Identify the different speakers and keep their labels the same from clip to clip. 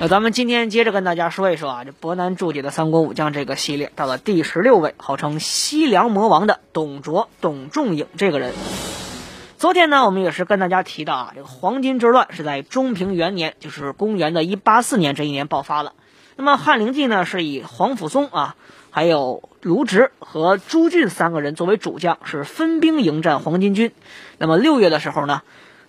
Speaker 1: 那咱们今天接着跟大家说一说啊，这博南注解的三国武将这个系列到了第十六位，号称西凉魔王的董卓董仲颖这个人。昨天呢，我们也是跟大家提到啊，这个黄巾之乱是在中平元年，就是公元的一八四年这一年爆发了。那么汉灵帝呢，是以皇甫嵩啊，还有卢植和朱俊三个人作为主将，是分兵迎战黄巾军。那么六月的时候呢？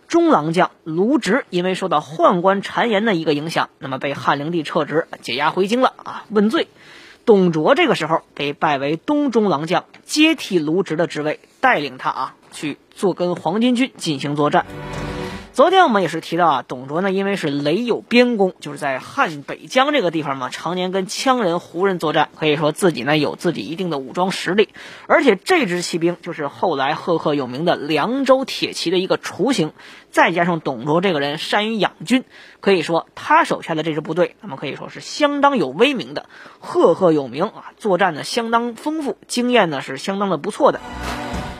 Speaker 1: 中郎将卢植因为受到宦官谗言的一个影响，那么被汉灵帝撤职，解押回京了啊，问罪。董卓这个时候被拜为东中郎将，接替卢植的职位，带领他啊去做跟黄巾军进行作战。昨天我们也是提到啊，董卓呢，因为是累有边功，就是在汉北疆这个地方嘛，常年跟羌人、胡人作战，可以说自己呢有自己一定的武装实力。而且这支骑兵就是后来赫赫有名的凉州铁骑的一个雏形。再加上董卓这个人善于养军，可以说他手下的这支部队，那么可以说是相当有威名的，赫赫有名啊，作战呢相当丰富，经验呢是相当的不错的，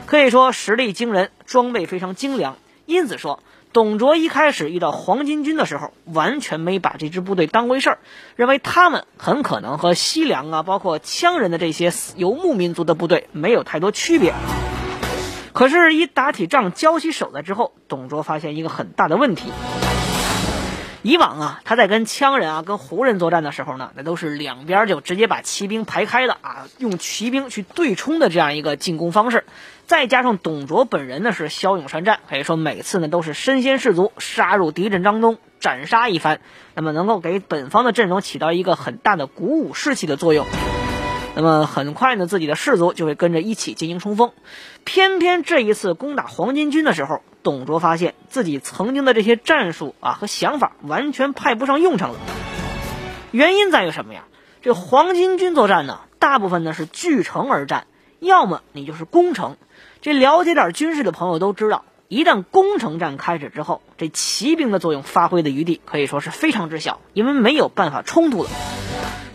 Speaker 1: 可以说实力惊人，装备非常精良。因此说。董卓一开始遇到黄巾军的时候，完全没把这支部队当回事儿，认为他们很可能和西凉啊，包括羌人的这些游牧民族的部队没有太多区别。可是，一打起仗、交起手来之后，董卓发现一个很大的问题。以往啊，他在跟羌人啊、跟胡人作战的时候呢，那都是两边就直接把骑兵排开的啊，用骑兵去对冲的这样一个进攻方式。再加上董卓本人呢是骁勇善战，可以说每次呢都是身先士卒，杀入敌阵当中斩杀一番，那么能够给本方的阵容起到一个很大的鼓舞士气的作用。那么很快呢，自己的士卒就会跟着一起进行冲锋。偏偏这一次攻打黄巾军的时候，董卓发现自己曾经的这些战术啊和想法完全派不上用场了。原因在于什么呀？这黄巾军作战呢，大部分呢是据城而战，要么你就是攻城。这了解点军事的朋友都知道，一旦攻城战开始之后，这骑兵的作用发挥的余地可以说是非常之小，因为没有办法冲突了，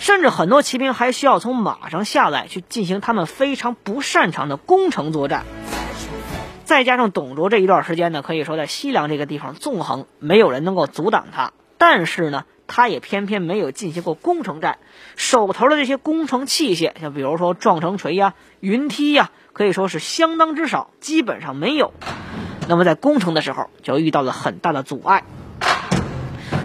Speaker 1: 甚至很多骑兵还需要从马上下来去进行他们非常不擅长的攻城作战。再加上董卓这一段时间呢，可以说在西凉这个地方纵横，没有人能够阻挡他，但是呢，他也偏偏没有进行过攻城战，手头的这些攻城器械，像比如说撞城锤呀、云梯呀。可以说是相当之少，基本上没有。那么在攻城的时候，就遇到了很大的阻碍。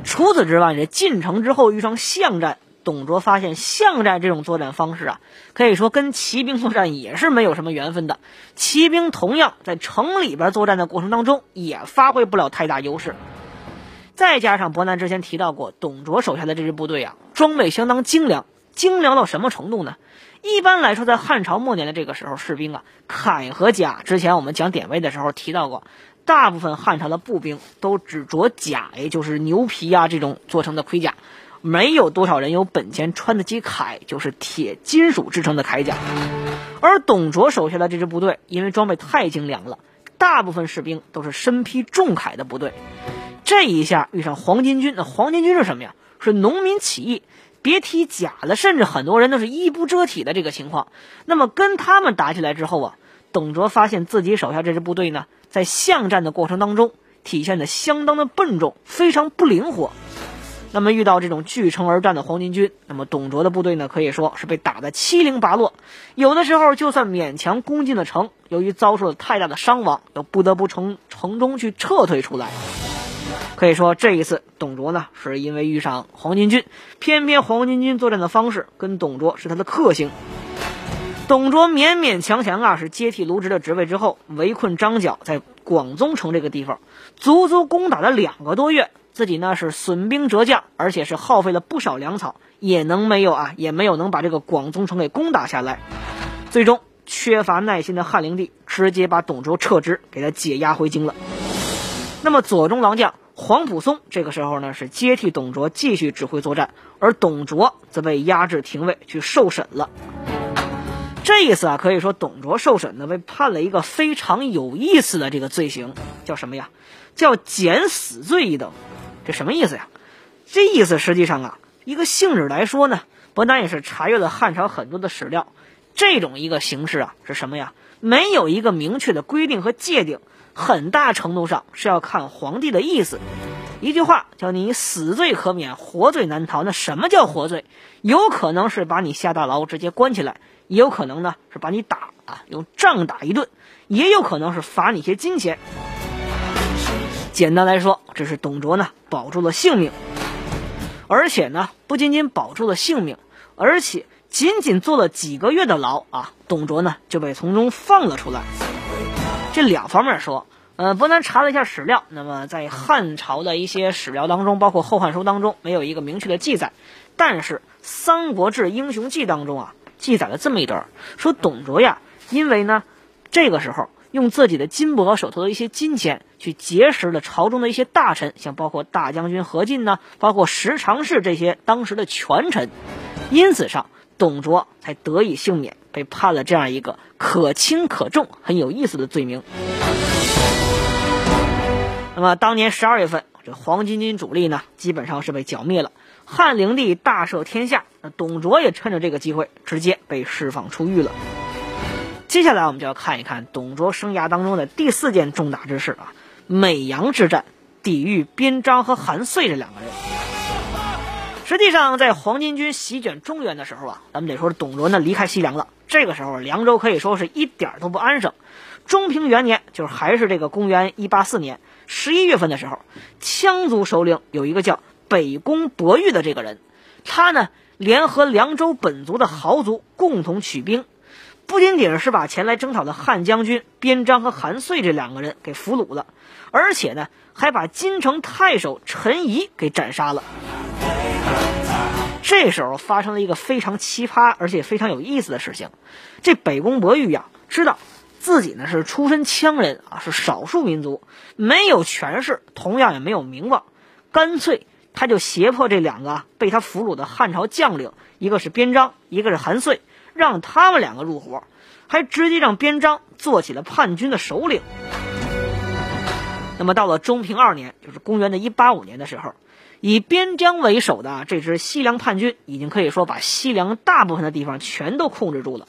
Speaker 1: 除此之外，这进城之后遇上巷战，董卓发现巷战这种作战方式啊，可以说跟骑兵作战也是没有什么缘分的。骑兵同样在城里边作战的过程当中，也发挥不了太大优势。再加上伯南之前提到过，董卓手下的这支部队啊，装备相当精良，精良到什么程度呢？一般来说，在汉朝末年的这个时候，士兵啊，铠和甲，之前我们讲典韦的时候提到过，大部分汉朝的步兵都只着甲，也就是牛皮啊这种做成的盔甲，没有多少人有本钱穿得起铠，就是铁金属制成的铠甲。而董卓手下的这支部队，因为装备太精良了，大部分士兵都是身披重铠的部队。这一下遇上黄巾军，那黄巾军是什么呀？是农民起义。别提假了，甚至很多人都是衣不遮体的这个情况。那么跟他们打起来之后啊，董卓发现自己手下这支部队呢，在巷战的过程当中体现的相当的笨重，非常不灵活。那么遇到这种据城而战的黄巾军，那么董卓的部队呢，可以说是被打得七零八落。有的时候就算勉强攻进了城，由于遭受了太大的伤亡，又不得不从城中去撤退出来。可以说，这一次董卓呢，是因为遇上黄巾军，偏偏黄巾军作战的方式跟董卓是他的克星。董卓勉勉强强啊，是接替卢植的职位之后，围困张角在广宗城这个地方，足足攻打了两个多月，自己呢是损兵折将，而且是耗费了不少粮草，也能没有啊，也没有能把这个广宗城给攻打下来。最终，缺乏耐心的汉灵帝直接把董卓撤职，给他解押回京了。那么左中郎将。黄甫松这个时候呢是接替董卓继续指挥作战，而董卓则被押至廷尉去受审了。这一次啊，可以说董卓受审呢，被判了一个非常有意思的这个罪行，叫什么呀？叫减死罪一等。这什么意思呀？这意思实际上啊，一个性质来说呢，伯南也是查阅了汉朝很多的史料，这种一个形式啊是什么呀？没有一个明确的规定和界定，很大程度上是要看皇帝的意思。一句话叫你死罪可免，活罪难逃。那什么叫活罪？有可能是把你下大牢直接关起来，也有可能呢是把你打啊，用杖打一顿，也有可能是罚你些金钱。简单来说，这是董卓呢保住了性命，而且呢不仅仅保住了性命，而且仅仅坐了几个月的牢啊，董卓呢就被从中放了出来。这两方面说。呃，伯南查了一下史料，那么在汉朝的一些史料当中，包括《后汉书》当中，没有一个明确的记载。但是《三国志·英雄记》当中啊，记载了这么一段，说董卓呀，因为呢，这个时候用自己的金帛手头的一些金钱，去结识了朝中的一些大臣，像包括大将军何进呢，包括十常侍这些当时的权臣，因此上董卓才得以幸免，被判了这样一个可轻可重、很有意思的罪名。那么当年十二月份，这黄巾军主力呢，基本上是被剿灭了。汉灵帝大赦天下，那董卓也趁着这个机会，直接被释放出狱了。接下来我们就要看一看董卓生涯当中的第四件重大之事啊——美阳之战，抵御边章和韩遂这两个人。实际上，在黄巾军席卷中原的时候啊，咱们得说董卓呢离开西凉了。这个时候，凉州可以说是一点都不安生。中平元年，就是还是这个公元一八四年十一月份的时候，羌族首领有一个叫北宫伯玉的这个人，他呢联合凉州本族的豪族共同取兵，不仅仅是把前来征讨的汉将军边章和韩遂这两个人给俘虏了，而且呢还把金城太守陈仪给斩杀了。这时候发生了一个非常奇葩而且非常有意思的事情，这北宫伯玉呀知道。自己呢是出身羌人啊，是少数民族，没有权势，同样也没有名望，干脆他就胁迫这两个被他俘虏的汉朝将领，一个是边章，一个是韩遂，让他们两个入伙，还直接让边章做起了叛军的首领。那么到了中平二年，就是公元的一八五年的时候，以边疆为首的这支西凉叛军，已经可以说把西凉大部分的地方全都控制住了，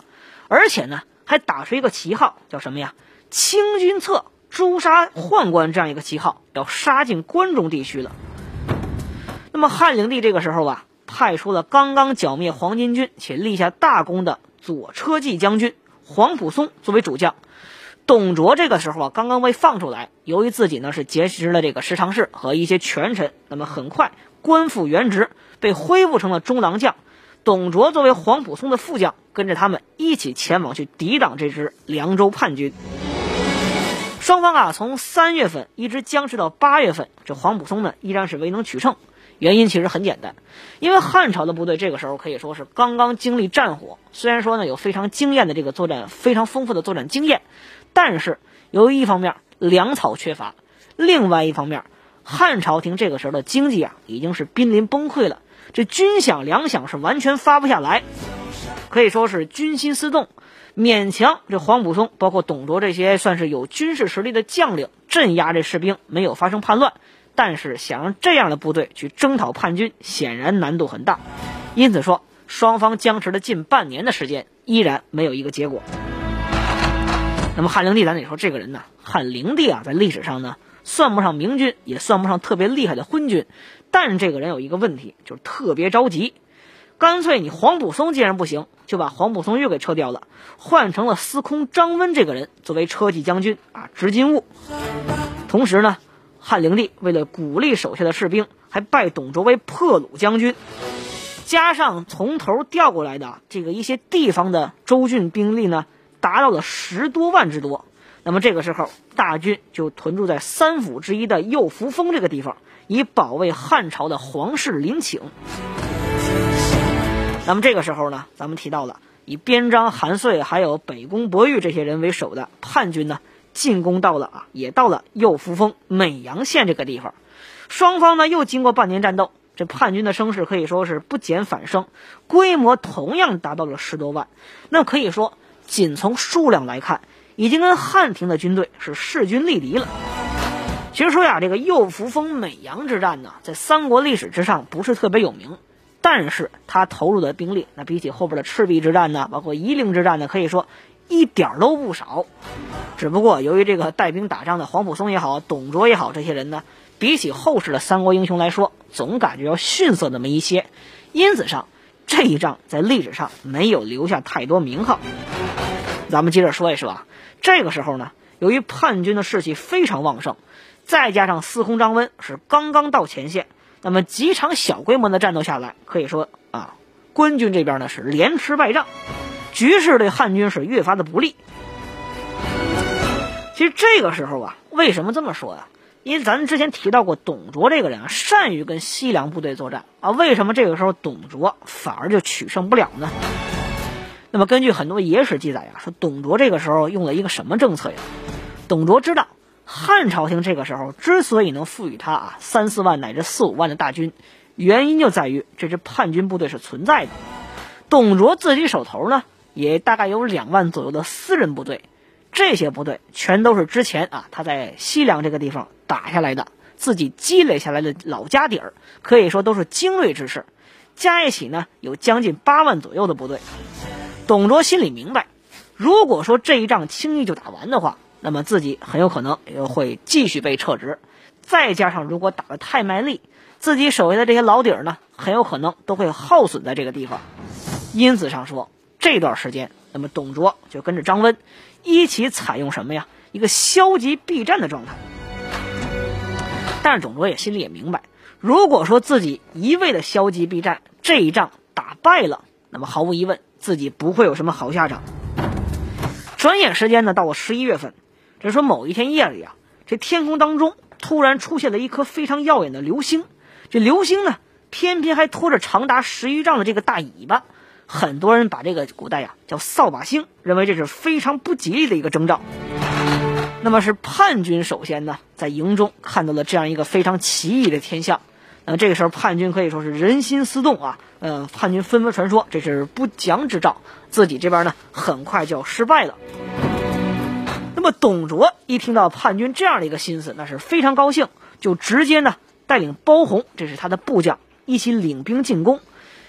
Speaker 1: 而且呢。还打出一个旗号，叫什么呀？清君侧，诛杀宦官这样一个旗号，要杀进关中地区了。那么汉灵帝这个时候啊，派出了刚刚剿灭黄巾军且立下大功的左车骑将军黄埔松作为主将。董卓这个时候啊，刚刚被放出来，由于自己呢是结识了这个十常侍和一些权臣，那么很快官复原职，被恢复成了中郎将。董卓作为黄埔松的副将，跟着他们一起前往去抵挡这支凉州叛军。双方啊，从三月份一直僵持到八月份，这黄埔松呢依然是未能取胜。原因其实很简单，因为汉朝的部队这个时候可以说是刚刚经历战火，虽然说呢有非常惊艳的这个作战，非常丰富的作战经验，但是由于一方面粮草缺乏，另外一方面汉朝廷这个时候的经济啊已经是濒临崩溃了。这军饷粮饷是完全发不下来，可以说是军心思动，勉强这黄埔松包括董卓这些算是有军事实力的将领镇压这士兵，没有发生叛乱。但是想让这样的部队去征讨叛军，显然难度很大。因此说，双方僵持了近半年的时间，依然没有一个结果。那么汉灵帝，咱得说这个人呢，汉灵帝啊，在历史上呢，算不上明君，也算不上特别厉害的昏君。但这个人有一个问题，就是特别着急，干脆你黄埔松既然不行，就把黄埔松又给撤掉了，换成了司空张温这个人作为车骑将军啊，执金吾。同时呢，汉灵帝为了鼓励手下的士兵，还拜董卓为破虏将军，加上从头调过来的这个一些地方的州郡兵力呢，达到了十多万之多。那么这个时候，大军就屯驻在三府之一的右扶风这个地方。以保卫汉朝的皇室陵寝。那么这个时候呢，咱们提到了以边章、韩遂还有北宫伯玉这些人为首的叛军呢，进攻到了啊，也到了右扶风美阳县这个地方。双方呢又经过半年战斗，这叛军的声势可以说是不减反升，规模同样达到了十多万。那可以说仅从数量来看，已经跟汉廷的军队是势均力敌了。其实说呀，这个右扶风美阳之战呢，在三国历史之上不是特别有名，但是他投入的兵力，那比起后边的赤壁之战呢，包括夷陵之战呢，可以说一点都不少。只不过由于这个带兵打仗的黄埔松也好，董卓也好，这些人呢，比起后世的三国英雄来说，总感觉要逊色那么一些，因此上这一仗在历史上没有留下太多名号。咱们接着说一说啊，这个时候呢，由于叛军的士气非常旺盛。再加上司空张温是刚刚到前线，那么几场小规模的战斗下来，可以说啊，官军这边呢是连吃败仗，局势对汉军是越发的不利。其实这个时候啊，为什么这么说呀？因为咱们之前提到过，董卓这个人啊，善于跟西凉部队作战啊。为什么这个时候董卓反而就取胜不了呢？那么根据很多野史记载呀，说董卓这个时候用了一个什么政策呀？董卓知道。汉朝廷这个时候之所以能赋予他啊三四万乃至四五万的大军，原因就在于这支叛军部队是存在的。董卓自己手头呢，也大概有两万左右的私人部队，这些部队全都是之前啊他在西凉这个地方打下来的，自己积累下来的老家底儿，可以说都是精锐之士，加一起呢有将近八万左右的部队。董卓心里明白，如果说这一仗轻易就打完的话，那么自己很有可能也会继续被撤职，再加上如果打得太卖力，自己手下的这些老底儿呢，很有可能都会耗损在这个地方。因此上说，这段时间，那么董卓就跟着张温一起采用什么呀？一个消极避战的状态。但是董卓也心里也明白，如果说自己一味的消极避战，这一仗打败了，那么毫无疑问，自己不会有什么好下场。转眼时间呢，到了十一月份。这说某一天夜里啊，这天空当中突然出现了一颗非常耀眼的流星。这流星呢，偏偏还拖着长达十余丈的这个大尾巴。很多人把这个古代呀叫扫把星，认为这是非常不吉利的一个征兆。那么是叛军首先呢，在营中看到了这样一个非常奇异的天象。那这个时候叛军可以说是人心思动啊，呃，叛军纷纷传说这是不祥之兆，自己这边呢很快就要失败了。那么董卓一听到叛军这样的一个心思，那是非常高兴，就直接呢带领包红，这是他的部将，一起领兵进攻。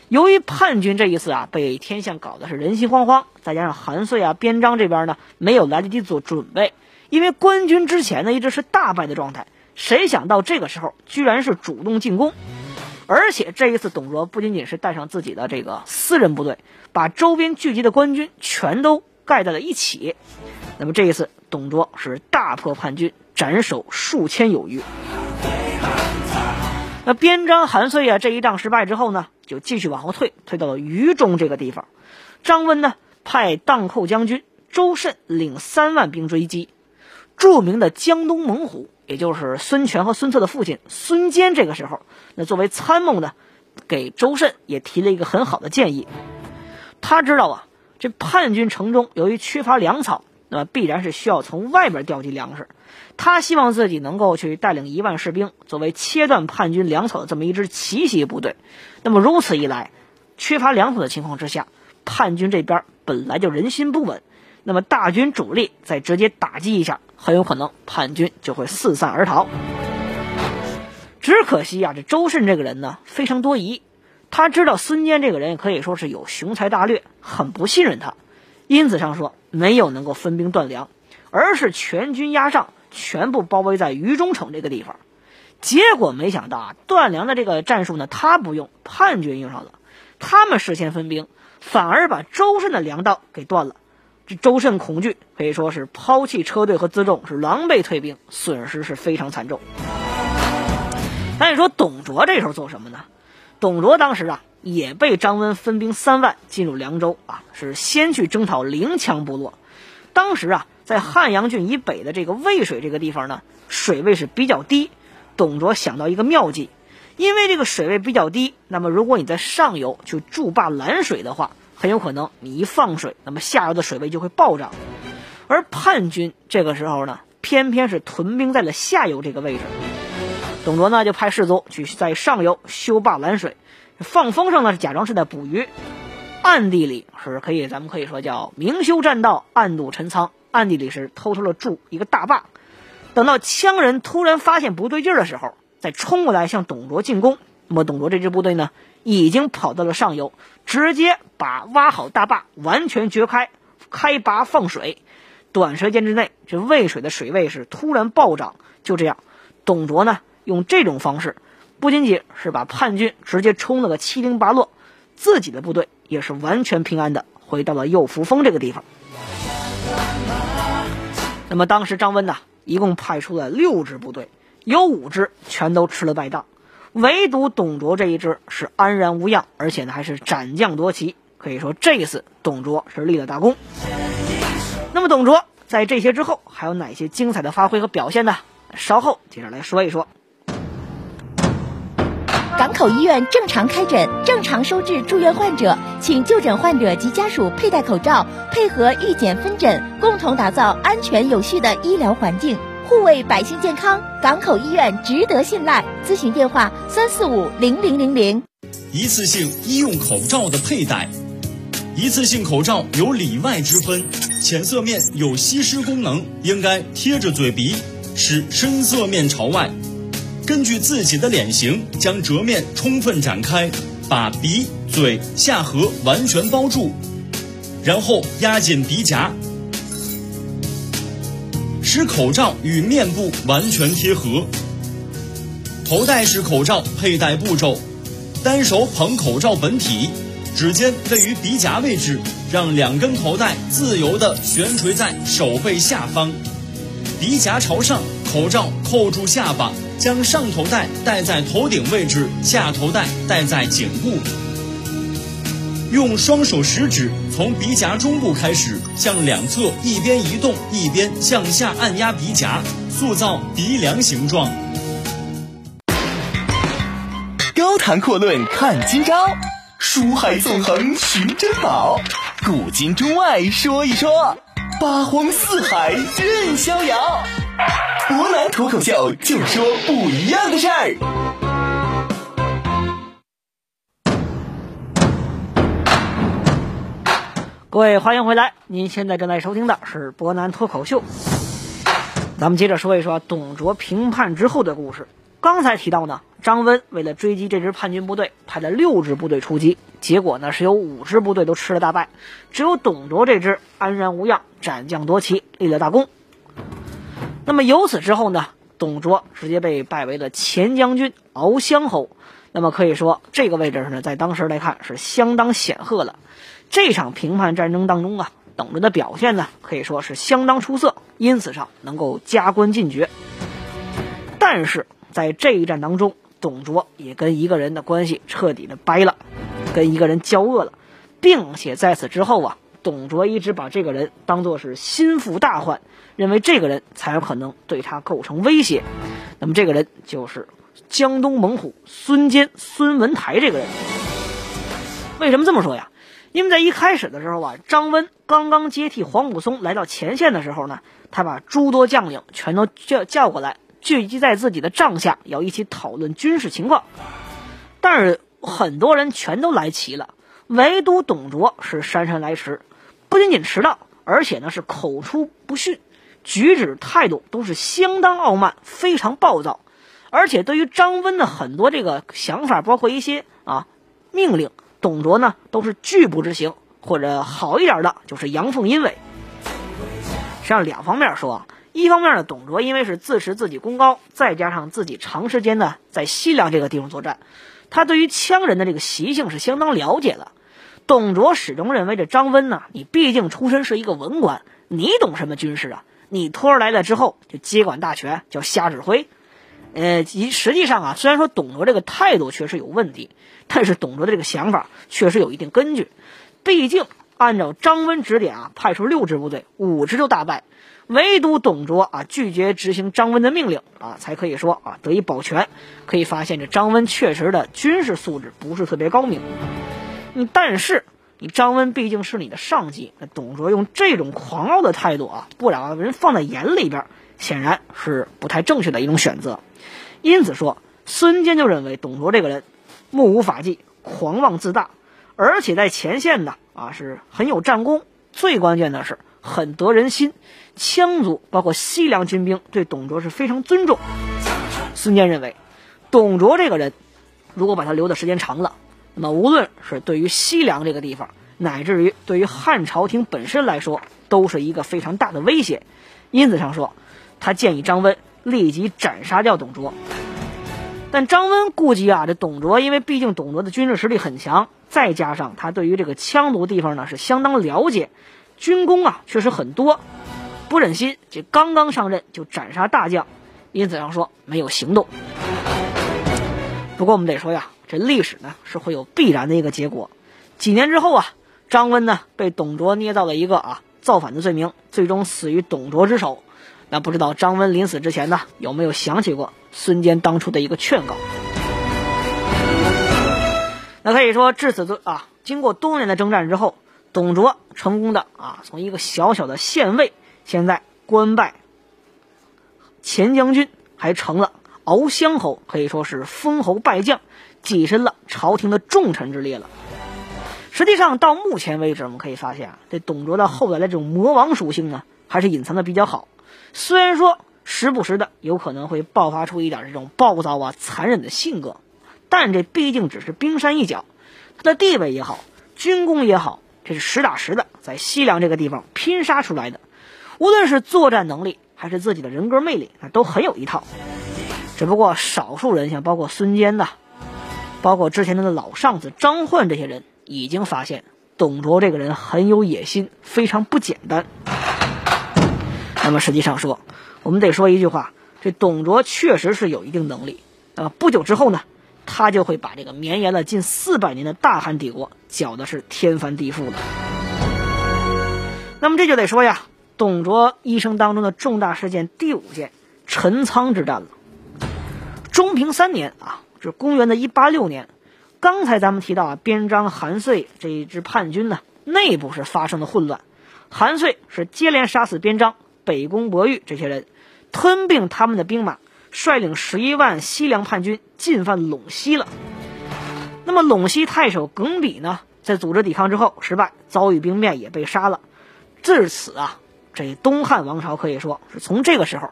Speaker 1: 由于叛军这一次啊被天象搞得是人心惶惶，再加上韩遂啊、边章这边呢没有来得及做准备，因为官军之前呢一直是大败的状态，谁想到这个时候居然是主动进攻，而且这一次董卓不仅仅是带上自己的这个私人部队，把周边聚集的官军全都盖在了一起。那么这一次。董卓是大破叛军，斩首数千有余。那边章、韩遂啊，这一仗失败之后呢，就继续往后退，退到了渝中这个地方。张温呢，派荡寇将军周慎领三万兵追击。著名的江东猛虎，也就是孙权和孙策的父亲孙坚，这个时候，那作为参谋呢，给周慎也提了一个很好的建议。他知道啊，这叛军城中由于缺乏粮草。那么必然是需要从外边调集粮食，他希望自己能够去带领一万士兵，作为切断叛军粮草的这么一支奇袭部队。那么如此一来，缺乏粮草的情况之下，叛军这边本来就人心不稳，那么大军主力再直接打击一下，很有可能叛军就会四散而逃。只可惜啊，这周慎这个人呢非常多疑，他知道孙坚这个人可以说是有雄才大略，很不信任他，因此上说。没有能够分兵断粮，而是全军压上，全部包围在渝中城这个地方。结果没想到啊，断粮的这个战术呢，他不用，叛军用上了。他们事先分兵，反而把周慎的粮道给断了。这周慎恐惧，可以说是抛弃车队和辎重，是狼狈退兵，损失是非常惨重。那你说董卓这时候做什么呢？董卓当时啊。也被张温分兵三万进入凉州啊，是先去征讨灵羌部落。当时啊，在汉阳郡以北的这个渭水这个地方呢，水位是比较低。董卓想到一个妙计，因为这个水位比较低，那么如果你在上游去筑坝拦水的话，很有可能你一放水，那么下游的水位就会暴涨。而叛军这个时候呢，偏偏是屯兵在了下游这个位置。董卓呢，就派士卒去在上游修坝拦水。放风声呢是假装是在捕鱼，暗地里是可以，咱们可以说叫明修栈道，暗度陈仓，暗地里是偷偷的筑一个大坝。等到羌人突然发现不对劲的时候，再冲过来向董卓进攻。那么董卓这支部队呢，已经跑到了上游，直接把挖好大坝完全掘开，开拔放水。短时间之内，这渭水的水位是突然暴涨。就这样，董卓呢用这种方式，不仅仅是把叛军直接冲了个七零八落，自己的部队。也是完全平安的回到了右扶风这个地方。那么当时张温呢，一共派出了六支部队，有五支全都吃了败仗，唯独董卓这一支是安然无恙，而且呢还是斩将夺旗。可以说这一次董卓是立了大功。那么董卓在这些之后还有哪些精彩的发挥和表现呢？稍后接着来说一说。
Speaker 2: 港口医院正常开诊，正常收治住院患者，请就诊患者及家属佩戴口罩，配合预检分诊，共同打造安全有序的医疗环境，护卫百姓健康。港口医院值得信赖。咨询电话：三四五零零零零。
Speaker 3: 一次性医用口罩的佩戴，一次性口罩有里外之分，浅色面有吸湿功能，应该贴着嘴鼻，使深色面朝外。根据自己的脸型，将折面充分展开，把鼻、嘴、下颌完全包住，然后压紧鼻夹，使口罩与面部完全贴合。头戴式口罩佩戴步骤：单手捧口罩本体，指尖位于鼻夹位置，让两根头带自由地悬垂在手背下方，鼻夹朝上，口罩扣住下巴。将上头带戴在头顶位置，下头带戴在颈部。用双手食指从鼻夹中部开始，向两侧一边移动一边向下按压鼻夹，塑造鼻梁形状。
Speaker 4: 高谈阔论看今朝，书海纵横寻珍宝，古今中外说一说，八荒四海任逍遥。博南脱口秀就说不一样的事儿。
Speaker 1: 各位，欢迎回来！您现在正在收听的是博南脱口秀。咱们接着说一说董卓平叛之后的故事。刚才提到呢，张温为了追击这支叛军部队，派了六支部队出击，结果呢是有五支部队都吃了大败，只有董卓这支安然无恙，斩将夺旗，立了大功。那么由此之后呢，董卓直接被拜为了前将军、敖乡侯。那么可以说，这个位置呢，在当时来看是相当显赫了。这场平叛战争当中啊，董卓的表现呢，可以说是相当出色，因此上能够加官进爵。但是在这一战当中，董卓也跟一个人的关系彻底的掰了，跟一个人交恶了，并且在此之后啊。董卓一直把这个人当作是心腹大患，认为这个人才有可能对他构成威胁。那么这个人就是江东猛虎孙坚孙文台这个人。为什么这么说呀？因为在一开始的时候啊，张温刚刚接替黄武松来到前线的时候呢，他把诸多将领全都叫叫过来，聚集在自己的帐下，要一起讨论军事情况。但是很多人全都来齐了，唯独董卓是姗姗来迟。不仅仅迟到，而且呢是口出不逊，举止态度都是相当傲慢，非常暴躁，而且对于张温的很多这个想法，包括一些啊命令，董卓呢都是拒不执行，或者好一点的就是阳奉阴违。实际上两方面说，一方面呢，董卓因为是自持自己功高，再加上自己长时间呢在西凉这个地方作战，他对于羌人的这个习性是相当了解的。董卓始终认为这张温呢，你毕竟出身是一个文官，你懂什么军事啊？你托儿来了之后就接管大权，叫瞎指挥。呃，实际上啊，虽然说董卓这个态度确实有问题，但是董卓的这个想法确实有一定根据。毕竟按照张温指点啊，派出六支部队，五支都大败，唯独董卓啊拒绝执行张温的命令啊，才可以说啊得以保全。可以发现这张温确实的军事素质不是特别高明。你但是，你张温毕竟是你的上级，那董卓用这种狂傲的态度啊，不把人放在眼里边，显然是不太正确的一种选择。因此说，孙坚就认为董卓这个人目无法纪、狂妄自大，而且在前线呢啊是很有战功，最关键的是很得人心，羌族包括西凉军兵对董卓是非常尊重。孙坚认为，董卓这个人，如果把他留的时间长了，那么无论是对于西凉这个地方，乃至于对于汉朝廷本身来说，都是一个非常大的威胁。因此上说，他建议张温立即斩杀掉董卓。但张温估计啊，这董卓因为毕竟董卓的军事实力很强，再加上他对于这个羌族地方呢是相当了解，军功啊确实很多，不忍心这刚刚上任就斩杀大将，因此上说没有行动。不过我们得说呀，这历史呢是会有必然的一个结果。几年之后啊，张温呢被董卓捏造了一个啊造反的罪名，最终死于董卓之手。那不知道张温临死之前呢，有没有想起过孙坚当初的一个劝告？那可以说，至此啊，经过多年的征战之后，董卓成功的啊，从一个小小的县尉，现在官拜前将军，还成了敖乡侯，可以说是封侯拜将，跻身了朝廷的重臣之列了。实际上，到目前为止，我们可以发现啊，这董卓的后来的这种魔王属性呢，还是隐藏的比较好。虽然说时不时的有可能会爆发出一点这种暴躁啊、残忍的性格，但这毕竟只是冰山一角。他的地位也好，军功也好，这是实打实的在西凉这个地方拼杀出来的。无论是作战能力，还是自己的人格魅力，那都很有一套。只不过少数人，像包括孙坚呐，包括之前他的老上司张焕这些人，已经发现董卓这个人很有野心，非常不简单。那么实际上说，我们得说一句话：这董卓确实是有一定能力。啊，不久之后呢，他就会把这个绵延了近四百年的大汉帝国搅的是天翻地覆的。那么这就得说呀，董卓一生当中的重大事件第五件——陈仓之战了。中平三年啊，是公元的一八六年。刚才咱们提到啊，边章、韩遂这一支叛军呢，内部是发生了混乱。韩遂是接连杀死边章。北宫博玉这些人吞并他们的兵马，率领十一万西凉叛军进犯陇西了。那么陇西太守耿比呢，在组织抵抗之后失败，遭遇兵变，也被杀了。至此啊，这东汉王朝可以说是从这个时候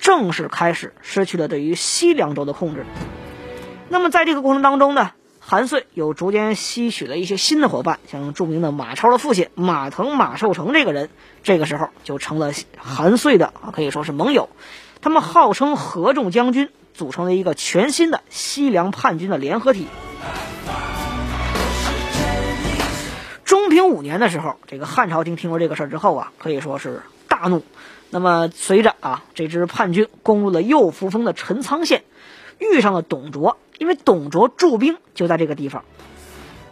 Speaker 1: 正式开始失去了对于西凉州的控制。那么在这个过程当中呢？韩遂有逐渐吸取了一些新的伙伴，像著名的马超的父亲马腾、马寿成这个人，这个时候就成了韩遂的啊，可以说是盟友。他们号称合众将军，组成了一个全新的西凉叛军的联合体。中平五年的时候，这个汉朝廷听说这个事儿之后啊，可以说是大怒。那么随着啊，这支叛军攻入了右扶风的陈仓县，遇上了董卓。因为董卓驻兵就在这个地方，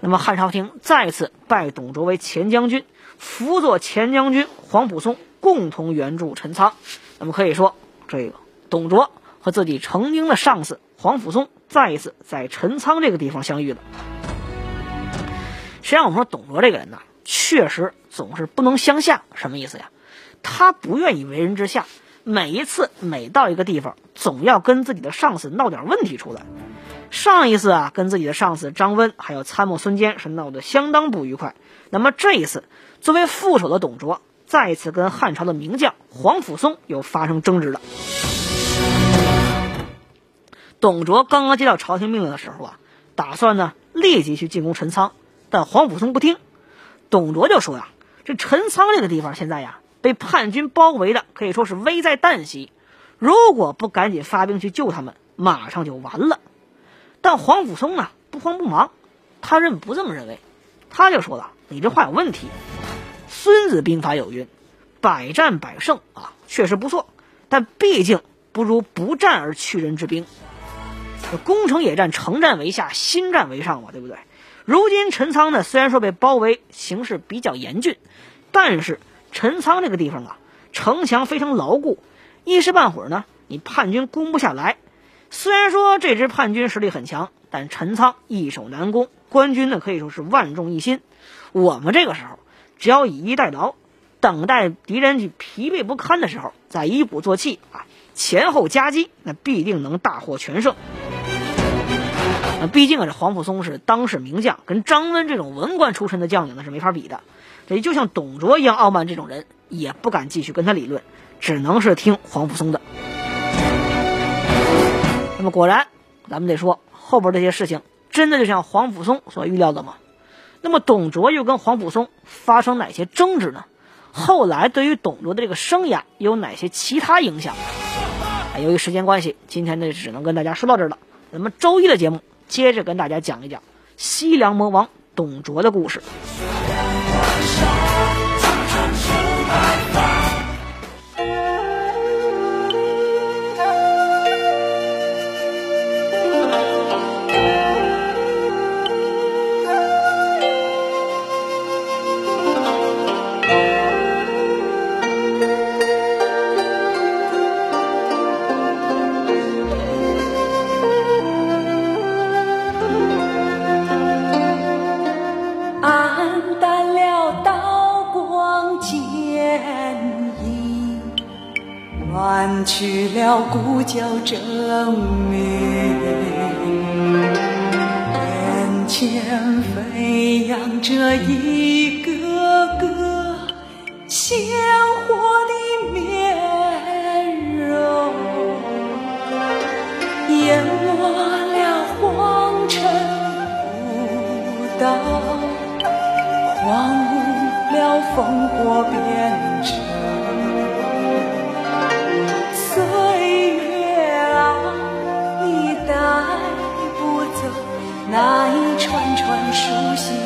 Speaker 1: 那么汉朝廷再次拜董卓为前将军，辅佐前将军黄埔松共同援助陈仓。那么可以说，这个董卓和自己曾经的上司黄甫松再一次在陈仓这个地方相遇了。实际上，我们说董卓这个人呢，确实总是不能相下。什么意思呀？他不愿意为人之下，每一次每到一个地方，总要跟自己的上司闹点问题出来。上一次啊，跟自己的上司张温还有参谋孙坚是闹得相当不愉快。那么这一次，作为副手的董卓再次跟汉朝的名将黄甫松又发生争执了。董卓刚刚接到朝廷命令的时候啊，打算呢立即去进攻陈仓，但黄甫松不听。董卓就说呀：“这陈仓这个地方现在呀被叛军包围的，可以说是危在旦夕。如果不赶紧发兵去救他们，马上就完了。”但黄甫松呢不慌不忙，他认不这么认为，他就说了：“你这话有问题。孙子兵法有云，百战百胜啊，确实不错，但毕竟不如不战而屈人之兵。攻城野战，城战为下，心战为上嘛，对不对？如今陈仓呢，虽然说被包围，形势比较严峻，但是陈仓这个地方啊，城墙非常牢固，一时半会儿呢，你叛军攻不下来。”虽然说这支叛军实力很强，但陈仓易守难攻，官军呢可以说是万众一心。我们这个时候只要以逸待劳，等待敌人去疲惫不堪的时候，再以鼓作气啊，前后夹击，那必定能大获全胜。那毕竟啊，这黄甫松是当世名将，跟张温这种文官出身的将领呢是没法比的。这就像董卓一样傲慢这种人，也不敢继续跟他理论，只能是听黄甫松的。那么果然，咱们得说后边这些事情真的就像黄甫松所预料的吗？那么董卓又跟黄甫松发生哪些争执呢？后来对于董卓的这个生涯有哪些其他影响？啊由于时间关系，今天呢只能跟大家说到这儿了。咱们周一的节目接着跟大家讲一讲西凉魔王董卓的故事。
Speaker 5: 烽火边城。岁月啊你带不走那一串串熟悉